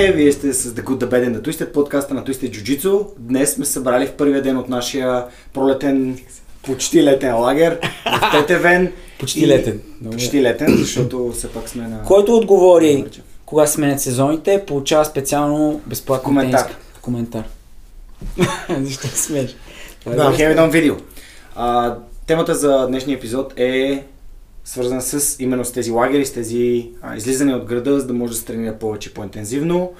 Здравейте, вие сте с The Good, The Bad and The Twisted, подкаста на Twisted Jiu-Jitsu. Днес сме събрали в първия ден от нашия пролетен, почти летен лагер в Тетевен. Почти летен. Почти летен, защото все пак сме на... Който отговори кога сменят сезоните, получава специално безплатно Коментар. тениска. Коментар. Защо смееш? Е Да, едно видео. А, темата за днешния епизод е свързана с именно с тези лагери, с тези а, излизане от града, за да може да се тренира повече по-интензивно.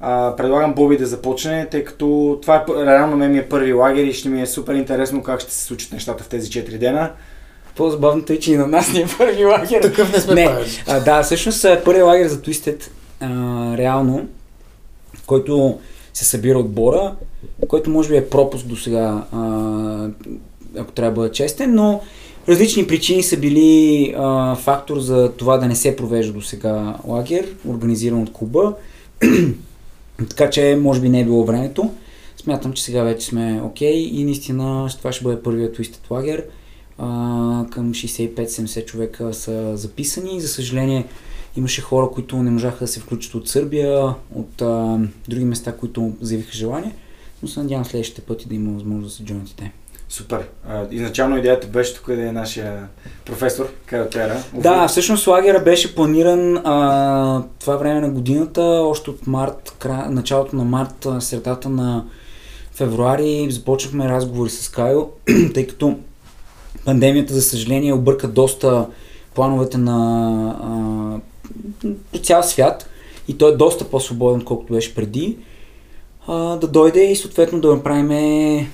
А, предлагам Боби да започне, тъй като това е реално ме ми е първи лагер и ще ми е супер интересно как ще се случат нещата в тези 4 дена. По-забавното е, че и на нас ни е първи лагер. Такъв не сме Не, а, да, всъщност е първият лагер за Twisted, а, реално, който се събира отбора, който може би е пропуск до сега, а, ако трябва да бъда честен, но различни причини са били а, фактор за това да не се провежда до сега лагер, организиран от клуба. така че може би не е било времето. Смятам, че сега вече сме окей и наистина това ще бъде първият Twisted лагер. А, към 65-70 човека са записани. За съжаление, имаше хора, които не можаха да се включат от Сърбия, от а, други места, които заявиха желание. Но се надявам следващите пъти да има възможност да се джойнат и те. Супер. Изначално идеята беше тук да е нашия професор Тера. Да, всъщност лагера беше планиран а, това време на годината, още от март, кра... началото на март, средата на февруари започнахме разговори с Кайо, тъй като пандемията, за съжаление, обърка доста плановете на а, цял свят и той е доста по-свободен, отколкото беше преди. Да дойде и съответно да направим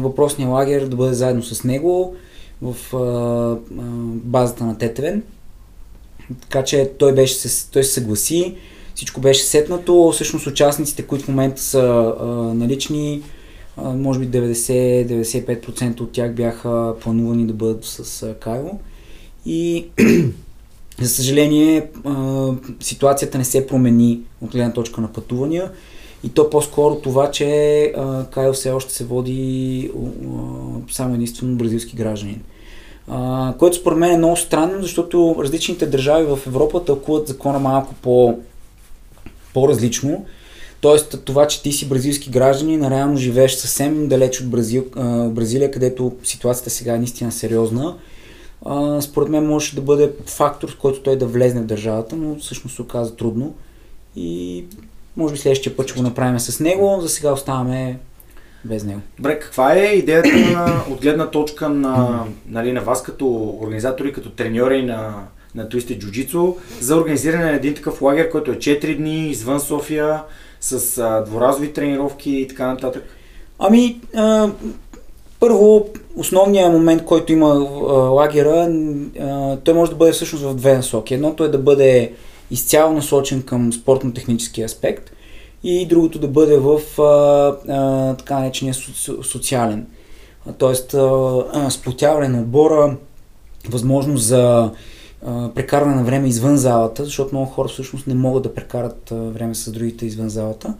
въпросния лагер, да бъде заедно с него в а, а, базата на Тетевен. Така че той, беше, се- той се съгласи, всичко беше сетнато. Всъщност участниците, които в момента са а, налични, а, може би 90-95% от тях бяха планувани да бъдат с а, Кайло. И за съжаление а, ситуацията не се промени от гледна точка на пътувания. И то по-скоро това, че а, Кайл все още се води а, само единствено бразилски гражданин. А, което според мен е много странно, защото различните държави в Европа тълкуват закона малко по, по-различно. Тоест това, че ти си бразилски гражданин, а реално живееш съвсем далеч от Бразил, а, Бразилия, където ситуацията сега е наистина сериозна. А, според мен може да бъде фактор, с който той да влезне в държавата, но всъщност се оказа трудно. И може би следващия път ще го направим с него, за сега оставаме без него. Добре, каква е идеята на, от гледна точка на, нали, на вас като организатори, като треньори на, на Twisted Jiu-Jitsu за организиране на един такъв лагер, който е 4 дни извън София, с а, дворазови тренировки и така нататък? Ами, а, първо, основният момент, който има а, лагера, а, той може да бъде всъщност в две насоки. Едното е да бъде изцяло насочен към спортно-технически аспект и другото да бъде в а, а, така наречения со- социален. Тоест, сплотяване на отбора, възможност за а, прекарване на време извън залата, защото много хора всъщност не могат да прекарат а, време с другите извън залата.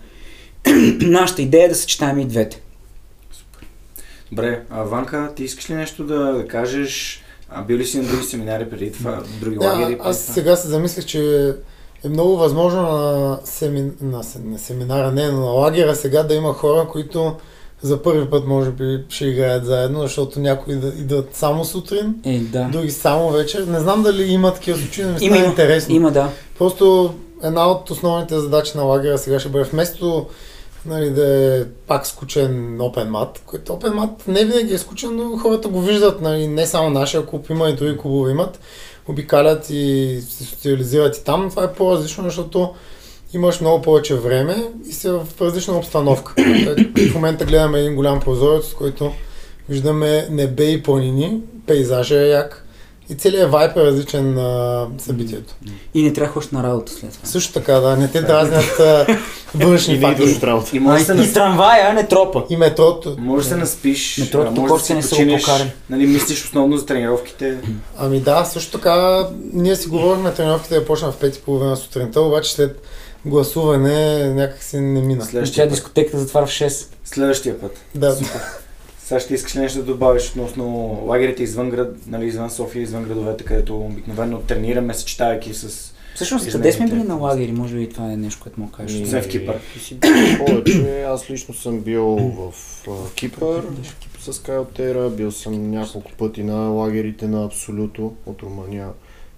Нашата идея е да съчетаем и двете. Добре, а Ванка, ти искаш ли нещо да кажеш? А, бил ли си на други семинари преди това, други лагери? Да, преди аз това? сега се замислих, че е много възможно на, семи... на, на семинара, не на лагера сега да има хора, които за първи път може би ще играят заедно, защото някои идват само сутрин, Е, да. други само вечер. Не знам дали има такива случаи, но ми Има, стана интересно. има, да. Просто една от основните задачи на лагера сега ще бъде вместо нали, да е пак скучен open mat, който open mat не винаги е скучен, но хората го виждат, нали, не само нашия клуб, има и други клубове имат, обикалят и се социализират и там. Това е по-различно, защото имаш много повече време и си в различна обстановка. в момента гледаме един голям прозорец, който виждаме небе и планини, пейзажа е як и целият вайп е различен на събитието. И не трябва да ходиш на работа след това. Също така, да, не те дразнят външни И не фактори. работа. И може да се и нас... трамвая, а не тропа. И метрото. Може да се наспиш, Метрото а, може да не са покарали. нали, мислиш основно за тренировките. Ами да, също така, ние си говорихме тренировките да почна в 5.30 сутринта, обаче след гласуване някак си не мина. Следващия път. дискотеката затваря в 6. Следващия път. Да, Сега ще искаш ли нещо да добавиш относно лагерите извън град, нали, извън София, извън градовете, където обикновено тренираме, съчетавайки с Всъщност, къде сме били на лагери? Може би това е нещо, което му кажеш. Освен в Кипър. Ти си бил повече. Аз лично съм бил в Кипър с Кайлтера. Бил съм няколко пъти на лагерите на Абсолюто от Румъния,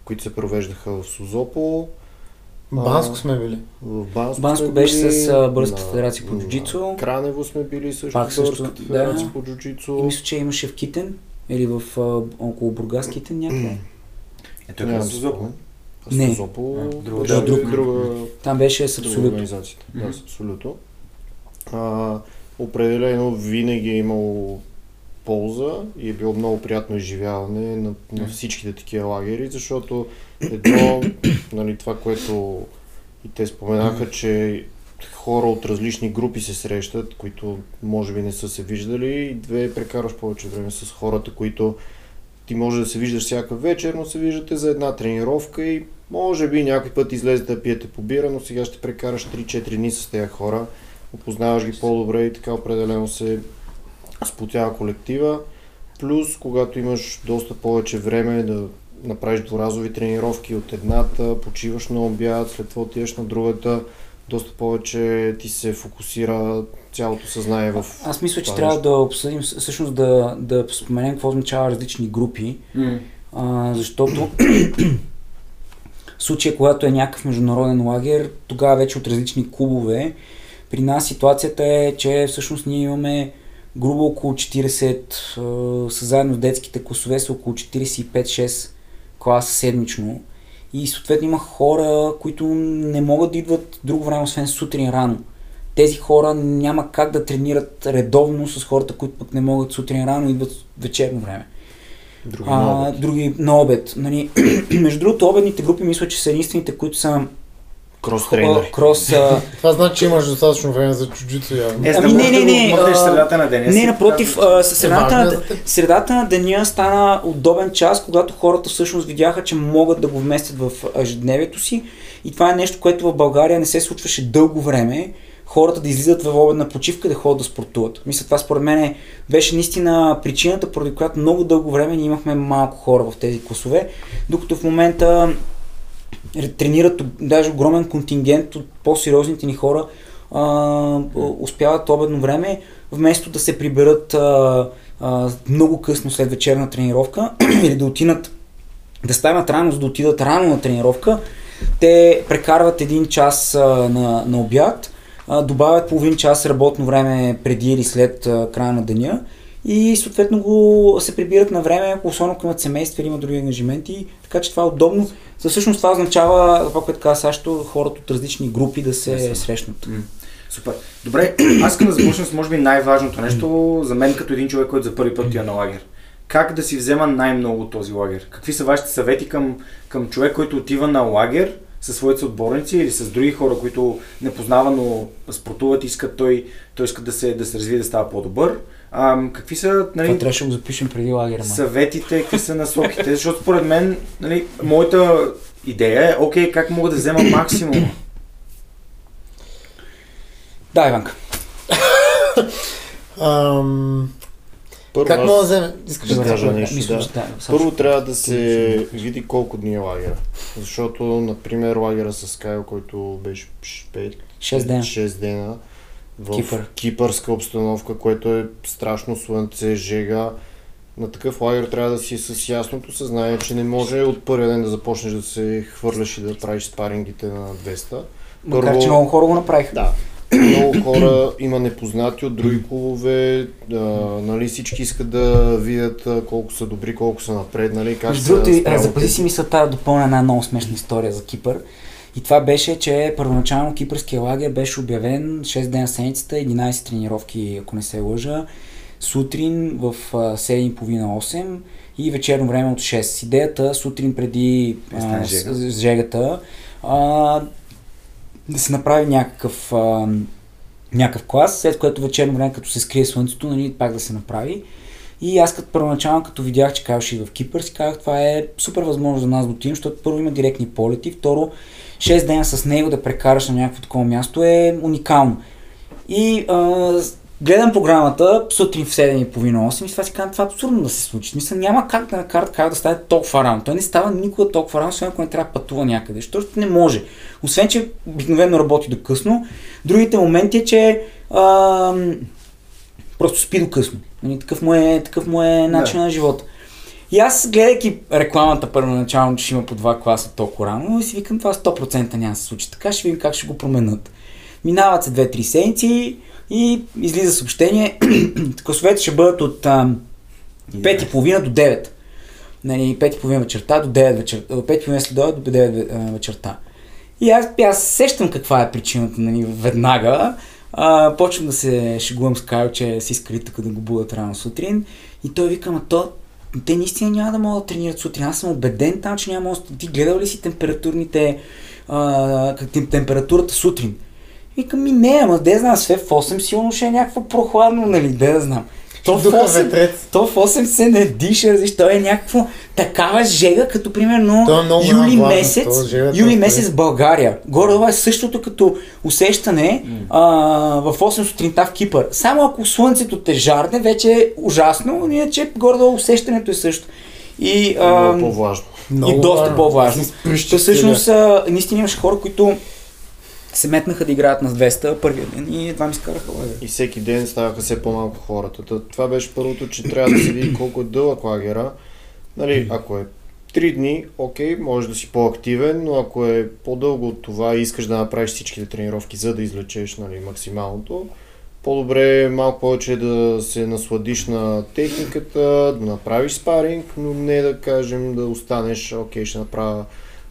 които се провеждаха в Созопол. Банско сме били. В Банско, Банско сме беше били, с, а, Българската на- федерация по джуджицу. Кранево сме били също, Пак с също, Българската да. федерация по джуджицу. И мисля, че имаше в Китен или в а, около Бургас Китен някъде. Ето е спомен. А Не. Созопол А, друго, беше да, друг. друга, Там беше с друга абсолютно. организация. Да, Мгм. с абсолютно. А, определено винаги е имало полза и е било много приятно изживяване на, на всичките такива лагери, защото едно, нали, това, което и те споменаха, че хора от различни групи се срещат, които може би не са се виждали и две прекараш повече време с хората, които ти може да се виждаш всяка вечер, но се виждате за една тренировка и може би някой път излезете да пиете по бира, но сега ще прекараш 3-4 дни с тези хора, опознаваш ги по-добре и така определено се сплотява колектива. Плюс, когато имаш доста повече време да направиш дворазови тренировки от едната, почиваш на обяд, след това отиваш на другата, доста повече ти се фокусира цялото съзнание в Аз мисля, че трябва да обсъдим, всъщност да, да споменем какво означава различни групи, М. а, защото в случая, когато е някакъв международен лагер, тогава вече от различни клубове. При нас ситуацията е, че всъщност ние имаме грубо около 40, а, са заедно с детските класове са около 45-6 класа седмично. И съответно има хора, които не могат да идват друго време, освен сутрин рано. Тези хора няма как да тренират редовно с хората, които пък не могат сутрин рано идват вечерно време. други А, много. други на обед. Нали, между другото, обедните групи мисля, че са единствените, които са Крос а, тренери. крос. А, Това значи, че имаш достатъчно време за чуджицу явно. Е, да Ами не, не, да не, го мъкнеш а, средата на деня. не, напротив, а, средата, е на, теб. средата на деня стана удобен час, когато хората всъщност видяха, че могат да го вместят в ежедневието си. И това е нещо, което в България не се случваше дълго време. Хората да излизат в обедна почивка да ходят да спортуват. Мисля, това според мен беше наистина причината, поради която много дълго време ние имахме малко хора в тези класове, докато в момента тренират даже огромен контингент от по-сериозните ни хора а, успяват обедно време, вместо да се приберат а, а, много късно след вечерна тренировка или да отинат да станат рано, за да отидат рано на тренировка, те прекарват един час а, на, на обяд, а, добавят половин час работно време преди или след а, края на деня и съответно го се прибират на време, особено ако имат семейства или имат други ангажименти, така че това е удобно. За всъщност това означава, това, което каза Сашто, хората от различни групи да се Ясно. срещнат. М. Супер. Добре, аз искам да започна с може би най-важното нещо за мен като един човек, който за първи път отива на лагер. Как да си взема най-много от този лагер? Какви са вашите съвети към, към човек, който отива на лагер със своите отборници или с други хора, които не познава, но спортуват и искат той, той иска да се, да се развие, да става по-добър? Ам, какви са Това нали, трябваше да го запишем преди лагера. съветите, какви са насоките? Защото според мен, нали, моята идея е, окей, как мога да взема максимум? Да, Иванка. Ам, Първо, как мога да вземе? Искаш Да кажа нещо, Мисля, да. да. Първо трябва да се види колко дни е лагера. Защото, например, лагера с Кайл, който беше 5, Шест дена. 6 дена в Кипър. кипърска обстановка, което е страшно слънце, жега. На такъв лагер трябва да си с ясното съзнание, че не може от първия ден да започнеш да се хвърляш и да правиш спарингите на 200. Макар, Първо- че много хора го направиха. Да. Много хора има непознати от други клубове, а, нали, всички искат да видят колко са добри, колко са напреднали, как Между другото, запази си мисълта да допълня една много смешна история за Кипър. И това беше, че първоначално кипърския лагер беше обявен 6 дена седмицата, 11 тренировки, ако не се лъжа, сутрин в а, 7.30-8 и вечерно време от 6. Идеята сутрин преди стане а, жега. с, с жегата а, да се направи някакъв, а, някакъв клас, след което вечерно време, като се скрие слънцето, нали, пак да се направи. И аз като първоначално, като видях, че ще идва в Кипър, си казах, това е супер възможност за нас да отидем, защото първо има директни полети, второ 6 дена с него да прекараш на някакво такова място е уникално. И а, гледам програмата сутрин в 7.30-8 и това си казвам, това е абсурдно да се случи. Мисля, няма как да накарат как да стане толкова рано. Той не става никога толкова рано, освен ако не трябва да пътува някъде. Защото не може. Освен, че обикновено работи до късно. Другите моменти е, че а, просто спи до късно. Нали, такъв, му е, такъв му е начин Да. на живота. И аз, гледайки рекламата първоначално, че ще има по два класа толкова рано, и си викам, това 100% няма да се случи. Така ще видим как ще го променят. Минават се 2-3 седмици и излиза съобщение. Класовете ще бъдат от а, 5.30 до 9. Нали, 5.30 вечерта до 9 вечерта. 5.30 след до 9 а, вечерта. И аз, аз сещам каква е причината, нали, веднага. А, почвам да се шегувам с Кайл, че си искали тук да го будат рано сутрин. И той вика, ма то, те наистина няма да могат да тренират сутрин. Аз съм убеден там, че няма да... Ти гледал ли си температурните... А, температурата сутрин? Викам ми не, ама де знам, све в 8 сигурно ще е някакво прохладно, нали, де да знам. То в Духа 8, ветрец. то в 8 се не диша, защо е някакво такава жега, като примерно е юли влажност, месец, то жегата юли месец в България. Горе е същото като усещане а, в 8 сутринта в Кипър. Само ако слънцето те жарне, вече е ужасно, иначе горе усещането е също. И, а, Много по-влажно. Много и доста важно. по-важно. То всъщност а, наистина имаше хора, които се метнаха да играят на 200 първия ден и едва ми скараха лагер. И всеки ден ставаха все по-малко хората. Та, това беше първото, че трябва да се види колко е дълъг лагера. Нали, ако е 3 дни, окей, може да си по-активен, но ако е по-дълго от това и искаш да направиш всичките тренировки, за да излечеш нали, максималното, по-добре е малко повече да се насладиш на техниката, да направиш спаринг, но не да кажем да останеш, окей, ще направя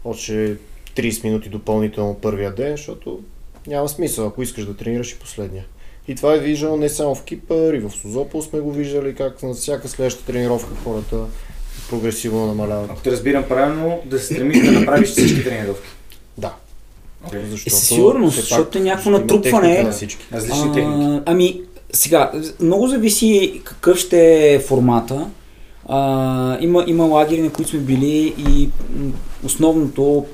още 30 минути допълнително първия ден, защото няма смисъл, ако искаш да тренираш и последния. И това е виждано не само в Кипър, и в Созопол сме го виждали, как на всяка следваща тренировка хората прогресивно намаляват. Ако те разбирам правилно, да се стремиш да направиш всички тренировки. Да. Защото Със сигурност, все пак защото е някакво натрупване. на всички. Различни техники. А, ами, сега, много зависи какъв ще е формата. А, има, има лагери, на които сме били и основното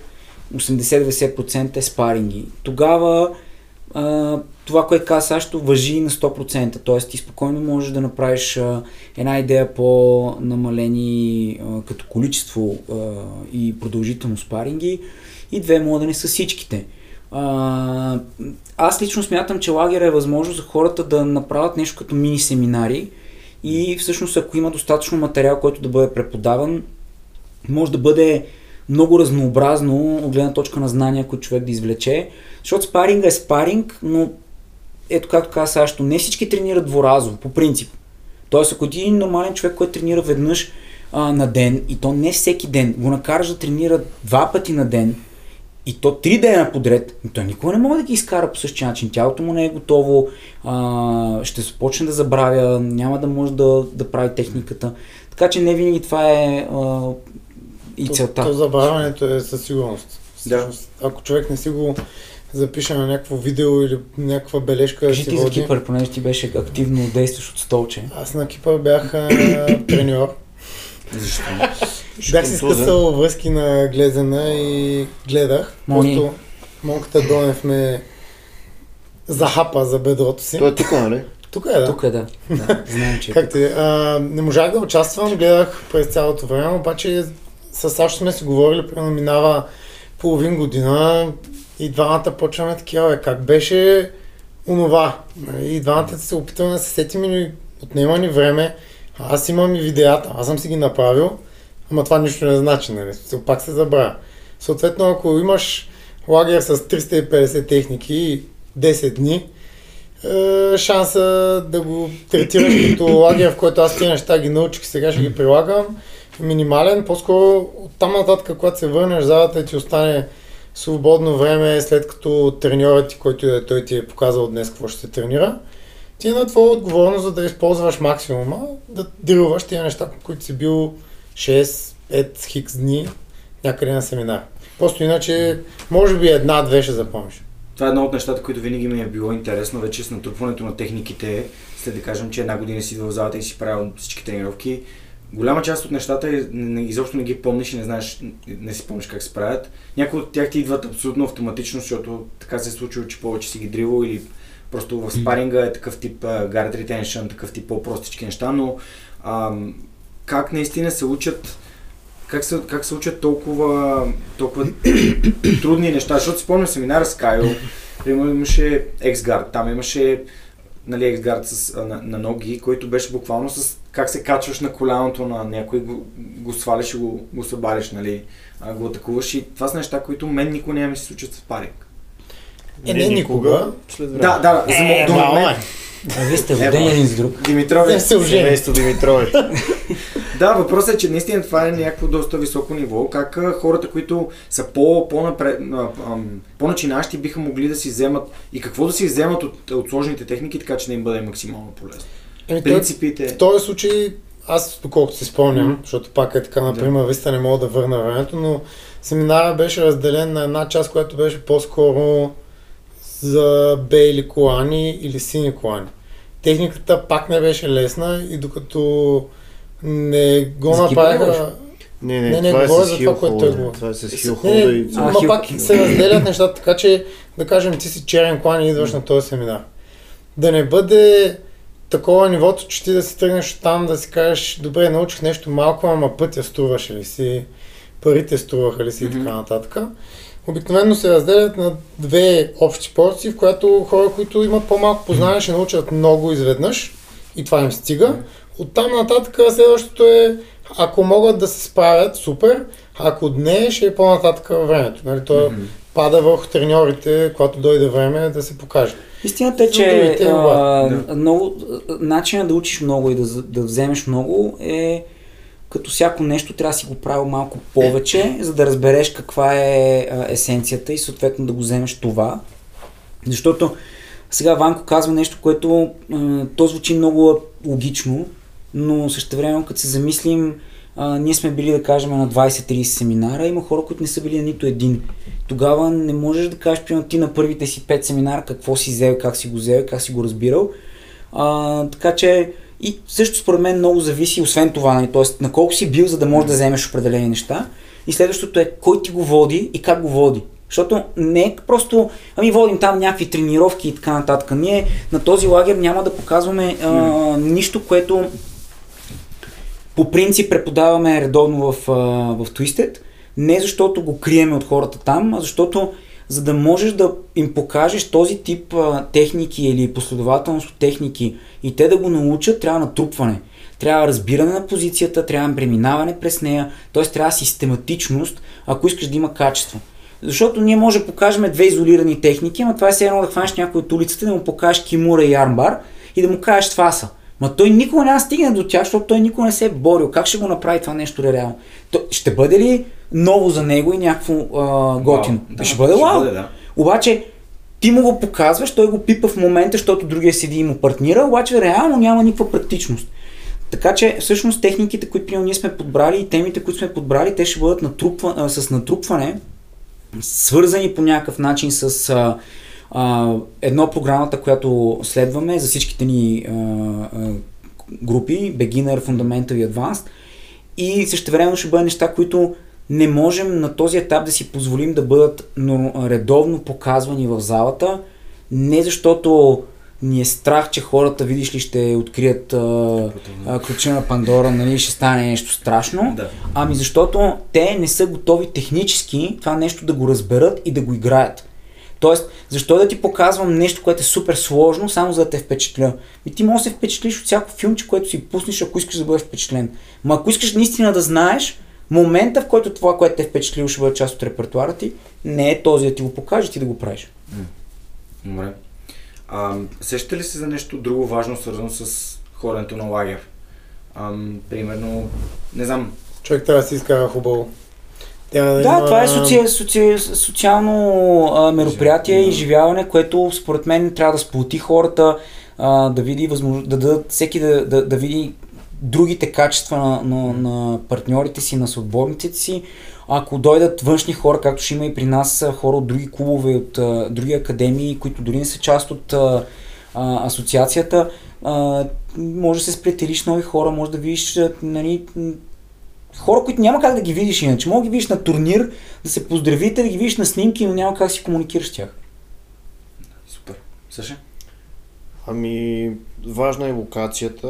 80-90% е спаринги. Тогава а, това, което каза Сашто, въжи на 100%. Тоест ти спокойно можеш да направиш а, една идея по-намалени а, като количество а, и продължително спаринги и две могат не са всичките. А, аз лично смятам, че лагера е възможно за хората да направят нещо като мини семинари и всъщност ако има достатъчно материал, който да бъде преподаван, може да бъде много разнообразно от гледна точка на знания, които човек да извлече. Защото спаринга е спаринг, но ето както каза Сашто, не всички тренират дворазово, по принцип. Тоест, ако ти е нормален човек, който тренира веднъж а, на ден, и то не всеки ден, го накараш да тренира два пъти на ден, и то три дена подред, той никога не може да ги изкара по същия начин. Тялото му не е готово, а, ще започне да забравя, няма да може да, да прави техниката. Така че не винаги това е а, и целта. То, то забравянето е със сигурност. Да. Ако човек не си го запише на някакво видео или някаква бележка, да Кажи си ти за води. Кипър, понеже ти беше активно действащ от столче. Аз на Кипър бях треньор. Защо? Бях си скъсал връзки на глезена и гледах. Мони. Просто монката Донев ме захапа за бедрото си. Той е тук, нали? Тук е, да. Тук е да. да знаем, че е Както и, а, не можах да участвам, гледах през цялото време, обаче с Сашо сме си говорили, примерно минава половин година и двамата почваме такива, бе, как беше онова. И двамата се опитваме да се сетим и отнема ни време. Аз имам и видеята, аз съм си ги направил, ама това нищо не значи, нали? Пак се забравя. Съответно, ако имаш лагер с 350 техники и 10 дни, е, шанса да го третираш като лагер, в който аз тези неща ги научих сега ще ги прилагам, минимален. По-скоро от там нататък, когато се върнеш и ти остане свободно време, след като треньорът ти, който е, той ти е показал днес какво ще се тренира, ти е на твоя отговорност, за да използваш максимума, да дрилваш тези неща, които си бил 6-5 хикс дни някъде на семинар. Просто иначе, може би една-две ще запомниш. Това е едно от нещата, които винаги ми е било интересно, вече с натрупването на техниките, след да кажем, че една година си идва в залата и си правил всички тренировки. Голяма част от нещата не- изобщо не ги помниш и не знаеш, не си помниш как се правят. Някои от тях ти идват абсолютно автоматично, защото така се е случило, че повече си ги дрило или Просто в спаринга е такъв тип uh, guard retention, такъв тип по-простички неща, но ам, как наистина се учат как се, как се учат толкова, толкова трудни неща, защото спомням семинара с Кайо, примерно имаше XGuard, там имаше нали, XGuard с, на, на, ноги, който беше буквално с как се качваш на коляното на някой, го, го сваляш и го, го събариш, нали, а, го атакуваш и това са неща, които мен никога няма ми се случат в паринг. Е, не, никога. След време. Да, да, за Е, до мало момент. А вие сте родени един с друг. Димитрови, Не се ожени. Семейство Димитрови. Да, въпросът е, че наистина това е някакво доста високо ниво. Как хората, които са по, по-начинащи, биха могли да си вземат и какво да си вземат от, от сложните техники, така че да им бъде максимално полезно. Еми, Принципите. В този случай, аз доколкото си спомням, защото пак е така, например, виста не мога да върна времето, но семинара беше разделен на една част, която беше по-скоро за бели колани или сини колани. Техниката пак не беше лесна и докато не го направиха... Не, не, Не, не, това е говоря с за това, което той хилхолда. говори. Това е с Не, хилхолда не, и... Ама хил- пак се разделят нещата, така че да кажем ти си черен клан и идваш на този семинар. Да не бъде такова нивото, че ти да си тръгнеш там да си кажеш, добре, научих нещо малко, ама пътя струваше ли си, парите струваха ли си и Мгм. така нататък. Обикновено се разделят на две общи порции, в която хора, които имат по-малко познание, ще научат много изведнъж и това им стига. Оттам нататък следващото е, ако могат да се справят, супер, ако не, ще е по-нататък във времето. Нали? То Мгм. пада върху треньорите, когато дойде време да се покаже. Истината е, че а, да. много, начинът да учиш много и да, да вземеш много е като всяко нещо трябва да си го правил малко повече, за да разбереш каква е а, есенцията и съответно да го вземеш това. Защото сега Ванко казва нещо, което а, то звучи много логично, но същевременно като се замислим, а, ние сме били да кажем на 20-30 семинара, има хора, които не са били на нито един. Тогава не можеш да кажеш, примерно ти на първите си 5 семинара какво си взел, как си го взел, как си го разбирал. А, така че и също според мен много зависи, освен това, нали, т.е. на колко си бил, за да можеш да вземеш определени неща. И следващото е кой ти го води и как го води. Защото не е просто, ами водим там някакви тренировки и така нататък. Ние на този лагер няма да показваме а, нищо, което по принцип преподаваме редовно в, в Twisted. Не защото го криеме от хората там, а защото за да можеш да им покажеш този тип а, техники или последователност от техники и те да го научат, трябва натрупване. Трябва разбиране на позицията, трябва преминаване през нея, т.е. трябва систематичност, ако искаш да има качество. Защото ние може да покажем две изолирани техники, ама това е все едно да хванеш някой от улицата, да му покажеш кимура и армбар и да му кажеш това са. Ма той никога няма стигне до тях, защото той никога не се е борил. Как ще го направи това нещо реално? То, ще бъде ли ново за него и някакво а, готино? Да, ще бъде вау. да. Обаче ти му го показваш, той го пипа в момента, защото другия седи и му партнира, обаче реално няма никаква практичност. Така че всъщност техниките, които примерно, ние сме подбрали и темите, които сме подбрали, те ще бъдат натрупва, а, с натрупване, свързани по някакъв начин с а, а, едно програмата, която следваме за всичките ни а, а, групи, Beginner, Fundamental и Advanced. И същевременно ще бъдат неща, които не можем на този етап да си позволим да бъдат но- редовно показвани в залата, не защото ни е страх, че хората, видиш ли, ще открият а, а, ключа на Пандора, нали, ще стане нещо страшно. Да. Ами защото те не са готови технически това нещо да го разберат и да го играят. Тоест, защо да ти показвам нещо, което е супер сложно, само за да те впечатля? И ти можеш да се впечатлиш от всяко филмче, което си пуснеш, ако искаш да бъдеш впечатлен. Ма ако искаш наистина да знаеш, момента, в който това, което те е впечатлило, ще бъде част от репертуара ти, не е този да ти го покаже, ти да го правиш. Добре. А, сещате ли се за нещо друго важно, свързано с ходенето на лагер? Примерно, не знам, Човек трябва да си изкара хубаво. Да, Да, има... това е соци... Соци... социално а, мероприятие и изживяване, което според мен трябва да сплоти хората, а, да види възможност, да дадат всеки да, да, да види другите качества на, на, на партньорите си, на съотборниците си. Ако дойдат външни хора, както ще има и при нас хора от други клубове, от а, други академии, които дори не са част от а, а, асоциацията, а, може да се сприятелиш с нови хора, може да видиш нали, хора, които няма как да ги видиш иначе. Може да ги видиш на турнир, да се поздравите, да ги видиш на снимки, но няма как да си комуникираш с тях. супер. Също? Ами, важна е локацията.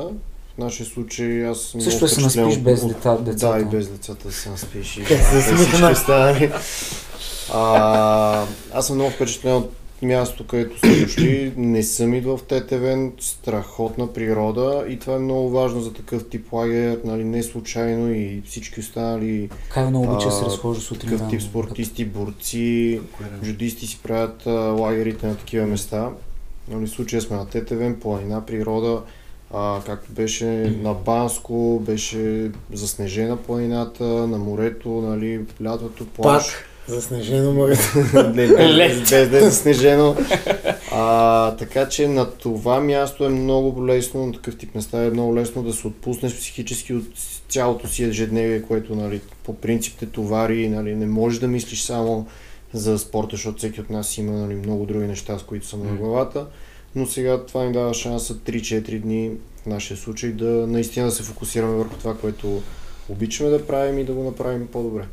В нашия случай аз съм Също да се наспиш без дета, децата. Да, и без децата да се наспиш. И и всички останали. А, аз съм много впечатлен от място, където са дошли. Не съм идвал в Тетевен, страхотна природа и това е много важно за такъв тип лагер, нали, не случайно и всички останали Кай много обича се разхожда сутрин. такъв тип спортисти, борци, жудисти си правят а, лагерите на такива места. Нали, в случая сме на Тетевен, планина, природа, а, както беше на Банско, беше заснежена планината, на морето, нали, лятото, плаж. Пак заснежено море. не, без, без да е заснежено. А, така че на това място е много лесно, на такъв тип места е много лесно да се отпуснеш психически от цялото си ежедневие, което нали, по принцип те товари, нали, не можеш да мислиш само за спорта, защото всеки от нас има нали, много други неща, с които са на главата. Но сега това ни дава шанса 3-4 дни в нашия случай да наистина да се фокусираме върху това, което обичаме да правим и да го направим по-добре.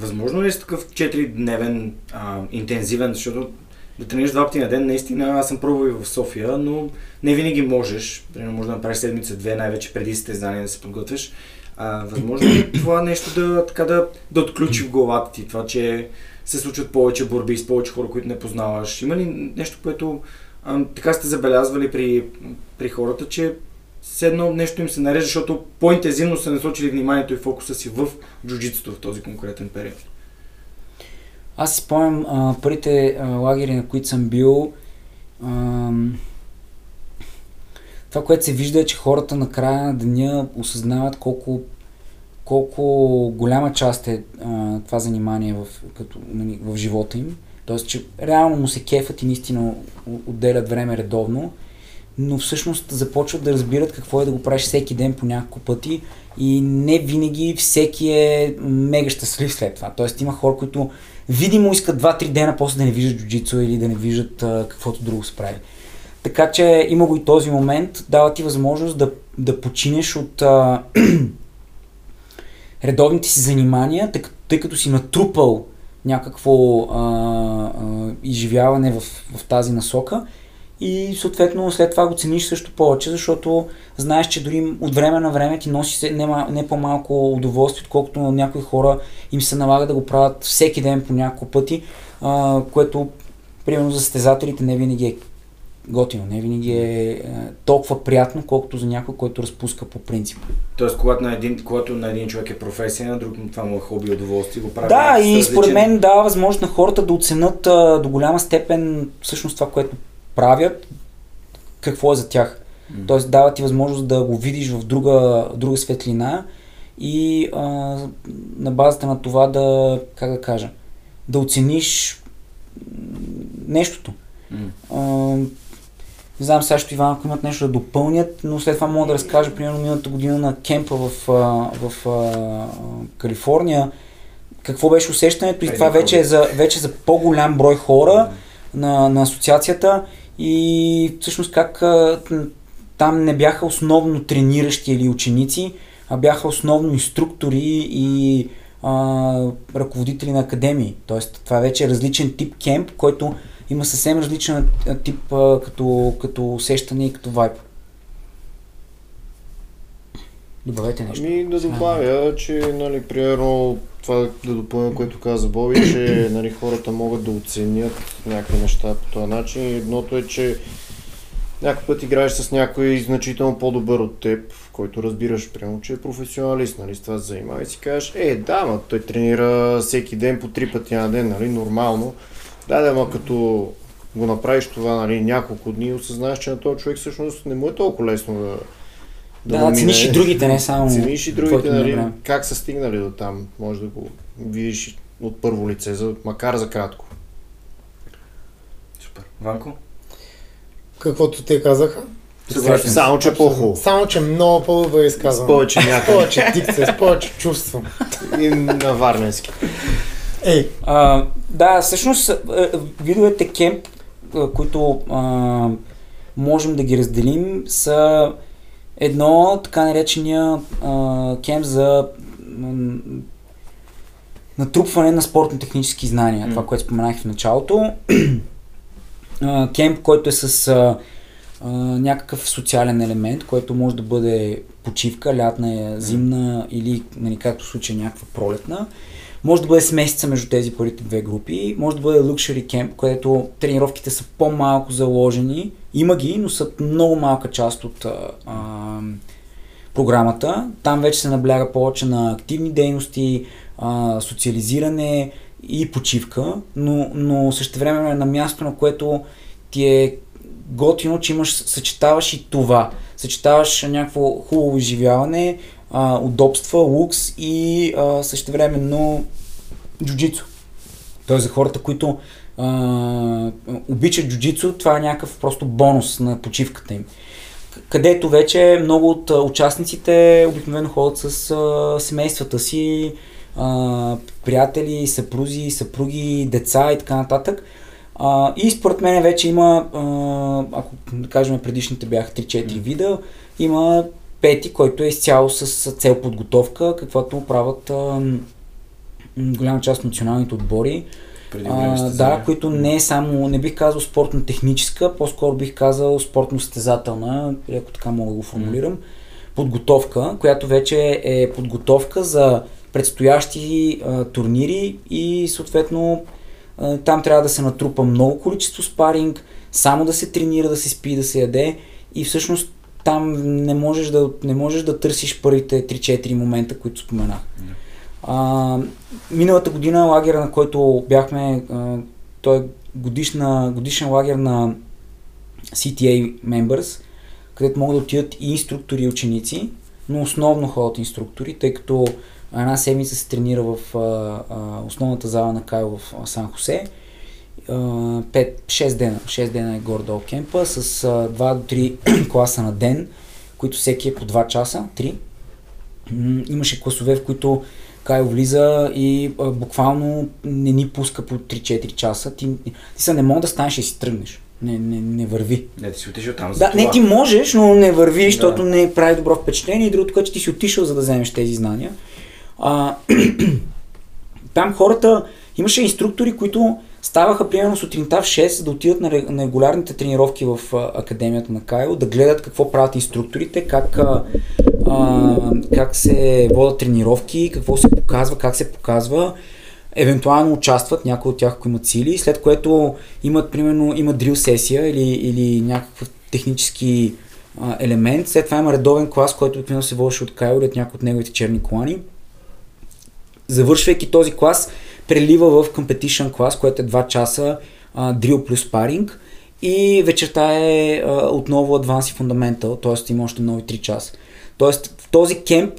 Възможно ли е с такъв 4-дневен а, интензивен, защото да тренираш два пъти на ден, наистина аз съм пробвал и в София, но не винаги можеш. Примерно може да направиш седмица-две, най-вече преди състезание да се подготвиш. А, възможно ли е това нещо да, така да, да отключи в главата ти? Това, че се случват повече борби с повече хора, които не познаваш. Има ли нещо, което а, така сте забелязвали при, при хората, че все нещо им се нарежда, защото по-интензивно са насочили вниманието и фокуса си в джуджитото в този конкретен период. Аз си спомням а, първите а, лагери, на които съм бил. ам, това, което се вижда е, че хората на края на деня осъзнават колко, колко голяма част е а, това занимание в, като, нали, в живота им. Тоест, че реално му се кефат и наистина отделят време редовно, но всъщност започват да разбират какво е да го правиш всеки ден по няколко пъти и не винаги всеки е мега щастлив след това. Тоест има хора, които видимо искат 2-3 дена после да не виждат джуджицу или да не виждат а, каквото друго се прави. Така че има го и този момент, дава ти възможност да, да починеш от а, редовните си занимания, тъй, тъй като си натрупал някакво а, а, изживяване в, в тази насока и съответно след това го цениш също повече, защото знаеш, че дори от време на време ти носи се не, не по-малко удоволствие, отколкото на някои хора им се налага да го правят всеки ден по няколко пъти, а, което примерно за състезателите не винаги е готино, не винаги е, е толкова приятно, колкото за някой, който разпуска по принцип. Тоест, когато на един, когато на един човек е професия, на друг това му е хоби и удоволствие, го прави. Да, и различен- според мен дава възможност на хората да оценят а, до голяма степен всъщност това, което правят, какво е за тях. М. Тоест дава ти възможност да го видиш в друга, в друга светлина и а, на базата на това да, как да кажа, да оцениш нещото. М. А, не знам сега ще Иван, ако имат нещо да допълнят, но след това мога да разкажа, примерно миналата година на кемпа в, в а, Калифорния, какво беше усещането и Преди това вече е за, вече за по-голям брой хора на, на асоциацията и всъщност как там не бяха основно трениращи или ученици, а бяха основно инструктори и а, ръководители на академии. Тоест това вече е различен тип кемп, който има съвсем различен тип а, като, като усещане и като вайб. Добавете нещо. Ами да добавя, че, нали, примерно, това да допълня, което каза Боби, че нали, хората могат да оценят някакви неща по този начин. Едното е, че някой път играеш с някой значително по-добър от теб, който разбираш, прямо, че е професионалист, нали, с това се занимава и си кажеш, е, да, ма той тренира всеки ден по три пъти на ден, нали, нормално. Да, да, ма като го направиш това, нали, няколко дни, осъзнаеш, че на този човек всъщност не му е толкова лесно да, Да, да, цениш и другите, не само Цениш и другите, нали, как са стигнали до там. Може да го видиш от първо лице, за, макар за кратко. Супер. Ванко? Каквото те казаха. Съгласен. Само, че е по-хубаво. Само, че много по-добре е С повече С някъде. повече дикция, с повече чувство. И на Варненски. Ей, А, да, всъщност а, видовете кемп, които а, можем да ги разделим, са едно така наречения а, кемп за натрупване на спортно-технически знания, М. това, което споменах в началото. Кемп, който е с а, а, някакъв социален елемент, който може да бъде почивка, лятна, зимна или, нали, както случай някаква пролетна. Може да бъде смесица между тези първите две групи. Може да бъде luxury camp, където тренировките са по-малко заложени. Има ги, но са много малка част от а, програмата. Там вече се набляга повече на активни дейности, а, социализиране и почивка, но, но време е на място, на което ти е готино, че имаш, съчетаваш и това. Съчетаваш някакво хубаво изживяване, а, удобства, лукс и а, същевременно джуджицу. Тоест за хората, които а, обичат джуджицу, това е някакъв просто бонус на почивката им. Където вече много от участниците обикновено ходят с а, семействата си, а, приятели, съпрузи, съпруги, деца и така нататък. А, и според мен вече има, а, ако да кажем предишните бяха 3-4 вида, има пети, който е изцяло с цел подготовка, каквато правят а, голяма част от националните отбори. А, да, които не е само, не бих казал спортно-техническа, по-скоро бих казал спортно-стезателна, ако така мога да го формулирам, подготовка, която вече е подготовка за предстоящи а, турнири и съответно а, там трябва да се натрупа много количество спаринг, само да се тренира, да се спи, да се яде и всъщност там не можеш да, не можеш да търсиш първите 3-4 момента, които споменах. Yeah. А, миналата година лагера, на който бяхме, а, той е годишна, годишен лагер на CTA members, където могат да отидат и инструктори и ученици, но основно ходят инструктори, тъй като една седмица се тренира в а, а, основната зала на Кайл в Сан Хосе. 5-6 дена, 6 дена е гордо кемпа с а, 2 до 3 класа на ден, които всеки е по 2 часа, 3. Имаше класове, в които Кайл влиза и а, буквално не ни пуска по 3-4 часа. Ти, ти са не мога да станеш и си тръгнеш. Не, не, не върви. Не, ти си отишъл там за да, това. Не, ти можеш, но не върви, да. защото не прави добро впечатление. И другото, което ти си отишъл за да вземеш тези знания. А, там хората, имаше инструктори, които ставаха примерно сутринта в 6 да отидат на, на регулярните тренировки в а, Академията на Кайл, да гледат какво правят инструкторите, как, а, а, как се водят тренировки, какво се показва, как се показва. Евентуално участват някои от тях, ако имат сили, след което имат, примерно, има дрил сесия или, или някакъв технически а, елемент. След това има редовен клас, който обикновено се водеше от Кайл или от някои от неговите черни колани завършвайки този клас, прелива в competition клас, което е 2 часа а, дрил плюс паринг и вечерта е а, отново Advanced Fundamental, т.е. има още нови 3 часа. Тоест в този кемп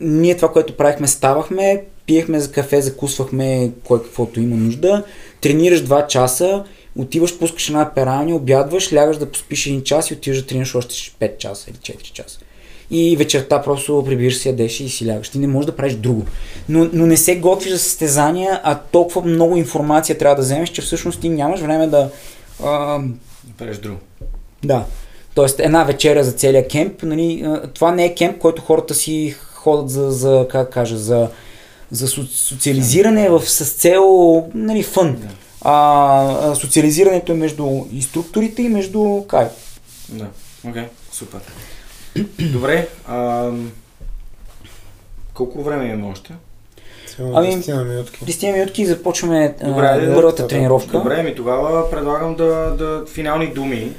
ние това, което правихме, ставахме, пиехме за кафе, закусвахме кой каквото има нужда, тренираш 2 часа, отиваш, пускаш една пералня, обядваш, лягаш да поспиш един час и отиваш да тренираш още 5 часа или 4 часа и вечерта просто прибираш си, ядеш и си лягаш. Ти не можеш да правиш друго. Но, но не се готвиш за състезания, а толкова много информация трябва да вземеш, че всъщност ти нямаш време да... А... правиш друго. Да. Тоест една вечеря за целия кемп. Нали, това не е кемп, който хората си ходят за, за как кажа, за, за социализиране в, с цел нали, фън. Да. А, социализирането е между инструкторите и между кай. Да, окей, okay. супер. Добре. А, колко време имаме още? Ами, 10 минутки. 10 минутки започваме Добре, първата да, тренировка. Добре, ми тогава предлагам да, да финални думи.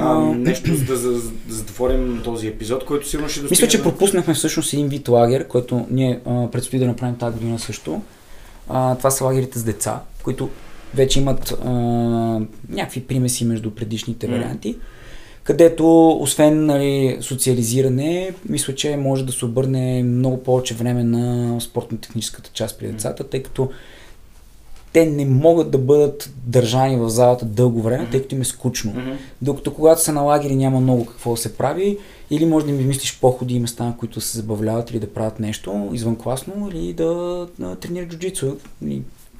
А, нещо за да за, затворим този епизод, който сигурно ще достигне. Мисля, че пропуснахме всъщност един вид лагер, който ние а, предстои да направим тази година също. А, това са лагерите с деца, които вече имат а, някакви примеси между предишните mm. варианти където освен нали, социализиране, мисля, че може да се обърне много повече време на спортно-техническата част при децата, тъй като те не могат да бъдат държани в залата дълго време, mm-hmm. тъй като им е скучно. Mm-hmm. Докато когато са на лагери няма много какво да се прави, или може да ми мислиш походи и места, на които се забавляват или да правят нещо извън класно, или да, да тренират джуджицу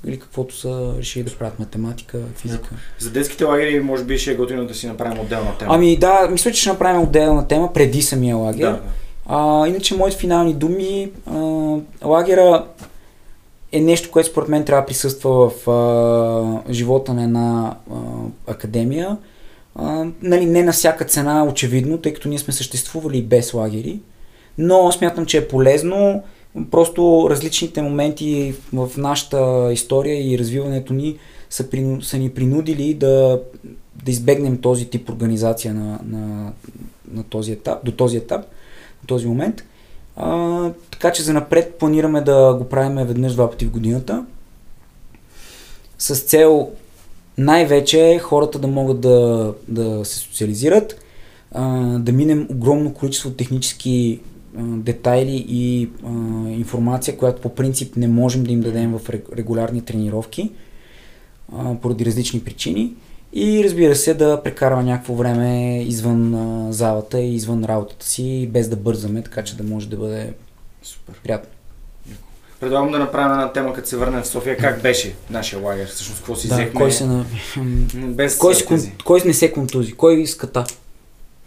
или каквото са решили да правят математика, физика. За детските лагери може би ще е готино да си направим отделна тема. Ами да, мисля, че ще направим отделна тема преди самия лагер. Да. А, иначе моите финални думи, а, лагера е нещо, което според мен трябва да присъства в а, живота на една а, академия. А, нали, не на всяка цена, очевидно, тъй като ние сме съществували без лагери, но смятам, че е полезно. Просто различните моменти в нашата история и развиването ни са, са ни принудили да, да избегнем този тип организация на, на, на този етап, до този етап, до този момент. Така че за напред планираме да го правим веднъж два пъти в годината. С цел най-вече хората да могат да, да се социализират, а, да минем огромно количество технически а, детайли и а, информация, която по принцип не можем да им дадем в регулярни тренировки а, поради различни причини. И разбира се да прекарва някакво време извън а, залата и извън работата си, без да бързаме, така че да може да бъде Супер. приятно. Предлагам да направим една тема, като се върнем в София. Как беше нашия лагер? Всъщност, какво си Да, взехме? кой се на... Без Кой, се, кон... кой не се контузи? Кой ската?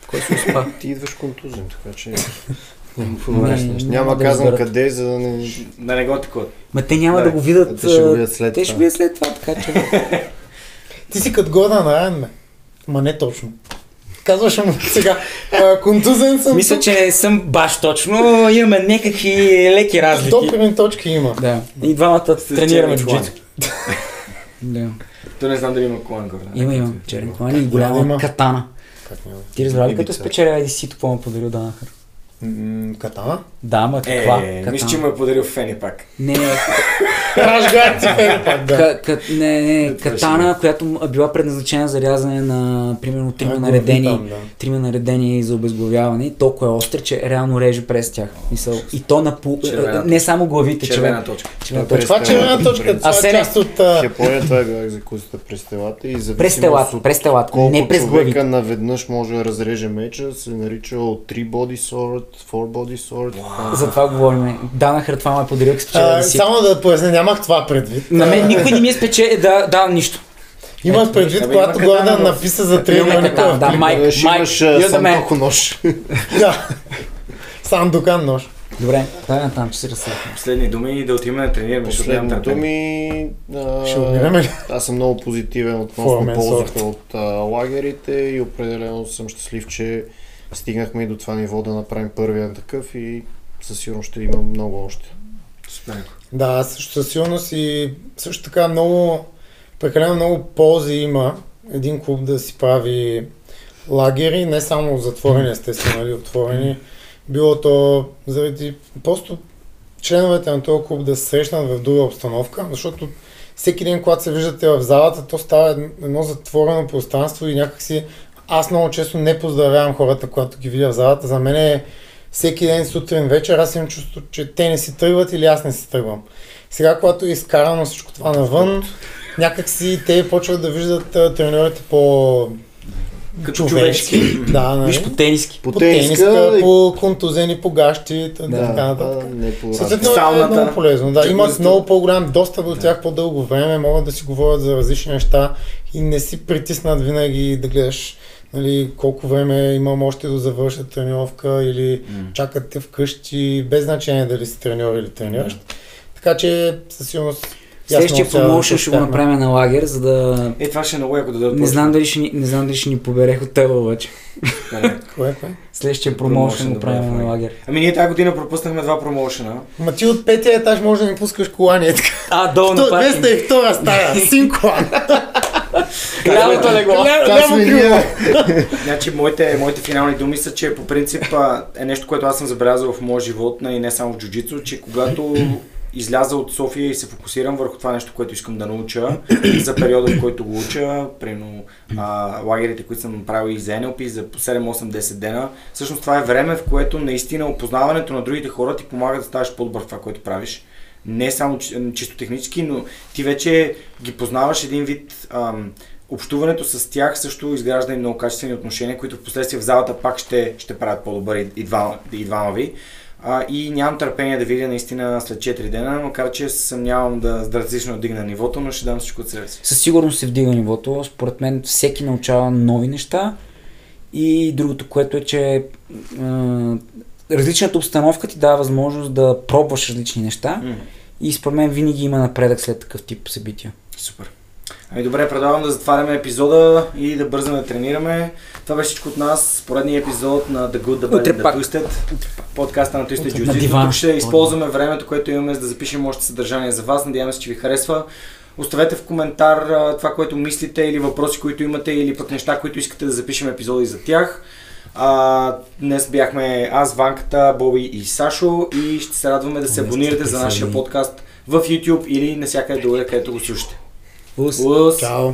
Кой се успа? Ти идваш контузен, така че... Не, Няма, да казвам къде, за да не... Да не го такова. Ма те няма Да, да, го видят. те ще го видят след Те това. ще видят след това, така че... Ти си като Гордан Райан, ме. Ма не точно. Казваш му сега, а, контузен съм. Мисля, тук. че не съм баш точно, имаме някакви леки разлики. Допирни точки има. Да. И двамата тренираме черни колани. джуджицу. Да. То не знам дали има колан горе. Има, има. Черни колани и голяма Има. катана. Как няма? Ти разбра ли като спечеля IDC, какво му е подарил Данахър? М, Катана? Да, ма Е, каква? мисля, че му е подарил Фени пак. Не, не, Рашгар ти фери пак, да. Ка, ка, не, не, катана, която м- била предназначена за рязане на, примерно, трима наредени, там, да. трима наредени за обезглавяване толкова е остър, че реално реже през тях. Мисъл. И то на пу... Червена не само главите, Червена червена, точка. червена Това точка. Това червена точка, това А, е част от... Япония това е била екзекуцията през телата и зависимост През телата, от през телата, не през човека главите. наведнъж може да разреже меча, се нарича от 3 body sword, 4 body sword. така. За това говорим. Данахър това ме е подарил, като спечеля а, IDC. Само да поясня, нямах това предвид. На мен никой не ми е спече да дал нищо. Имах предвид, Абе, когато има катана Гордан в- написа за трениране. катана, да, Майк, Да, Майк, man. Сандоко нож. Да. Сам докан нож. Добре, дай там, че се разсъхна. Последни думи и да отиваме да тренираме, защото нямам Последното търпение. ми... а, Ще умираме ли? Аз съм много позитивен относно ползата от а, лагерите и определено съм щастлив, че стигнахме и до това ниво да направим първия такъв и със сигурност ще има много още. Супер. Да, също със сигурност и също така много, прекалено много ползи има един клуб да си прави лагери, не само затворени, естествено, нали, отворени. Било то заради просто членовете на този клуб да се срещнат в друга обстановка, защото всеки ден, когато се виждате в залата, то става едно затворено пространство и някакси аз много често не поздравявам хората, когато ги видя в залата. За мен е всеки ден, сутрин, вечер, аз имам чувство, че те не си тръгват или аз не си тръгвам. Сега, когато е изкарано всичко това навън, някакси те почват да виждат треньорите по Като човешки. човешки. Да, нали? Виж по тениски. по тениска, по контузени, по гащи, да, Да, така нататък. не по Съответно е много полезно. Да, имат много по-голям достъп до тях по-дълго време, могат да си говорят за различни неща и не си притиснат винаги да гледаш нали, колко време имам още да завърша тренировка или М. чакат те вкъщи, без значение дали си треньор или трениращ. Така че със сигурност Следващия промоушен ще го направим на лагер, за да... Е, това ще е много яко да дадат Не знам дали ще ни, не знам дали ще ни побере хотела обаче. Кое, кое? Следващия промоушен го правим на лагер. Ами ние тази година пропуснахме два промоушена. Ма ти от петия етаж може да ми пускаш колани. Е така. А, долу на То, паркинг. 202 стая, син колан. Лявото легло. Ляво крило. Значи, моите, моите финални думи са, че по принцип е нещо, което аз съм забелязал в моя живот, и не само в джуджицу, че когато изляза от София и се фокусирам върху това нещо, което искам да науча за периода, в който го уча, примерно а, лагерите, които съм правил и за NLP, за по 7-8-10 дена, всъщност това е време, в което наистина опознаването на другите хора ти помага да ставаш по-добър в това, което правиш. Не само чи- чисто технически, но ти вече ги познаваш един вид ам, общуването с тях също изгражда и много качествени отношения, които в последствие в залата пак ще, ще правят по-добър и, и, двама, и двама ви. А, и нямам търпение да видя наистина след 4 дена, макар че се съмнявам да драстично дигна нивото, но ще дам всичко от себе си. Със сигурност се вдига нивото. Според мен всеки научава нови неща. И другото, което е, че различната обстановка ти дава възможност да пробваш различни неща. М, И според мен винаги има напредък след такъв тип събития. супер. Ами добре, предлагам да затваряме епизода и да бързаме да тренираме. Това беше всичко от нас. Поредният епизод на The Good, The Bad Утре The пак. Twisted. Подкаста на Twisted. Тук ще използваме времето, което имаме за да запишем още съдържание за вас. Надяваме се, че ви харесва. Оставете в коментар това, което мислите или въпроси, които имате или пък неща, които искате да запишем епизоди за тях. А, днес бяхме аз, Ванката, Боби и Сашо и ще се радваме да се абонирате за нашия подкаст в YouTube или навсякъде другаде, където го слушате. Ус. Лъс! Чао!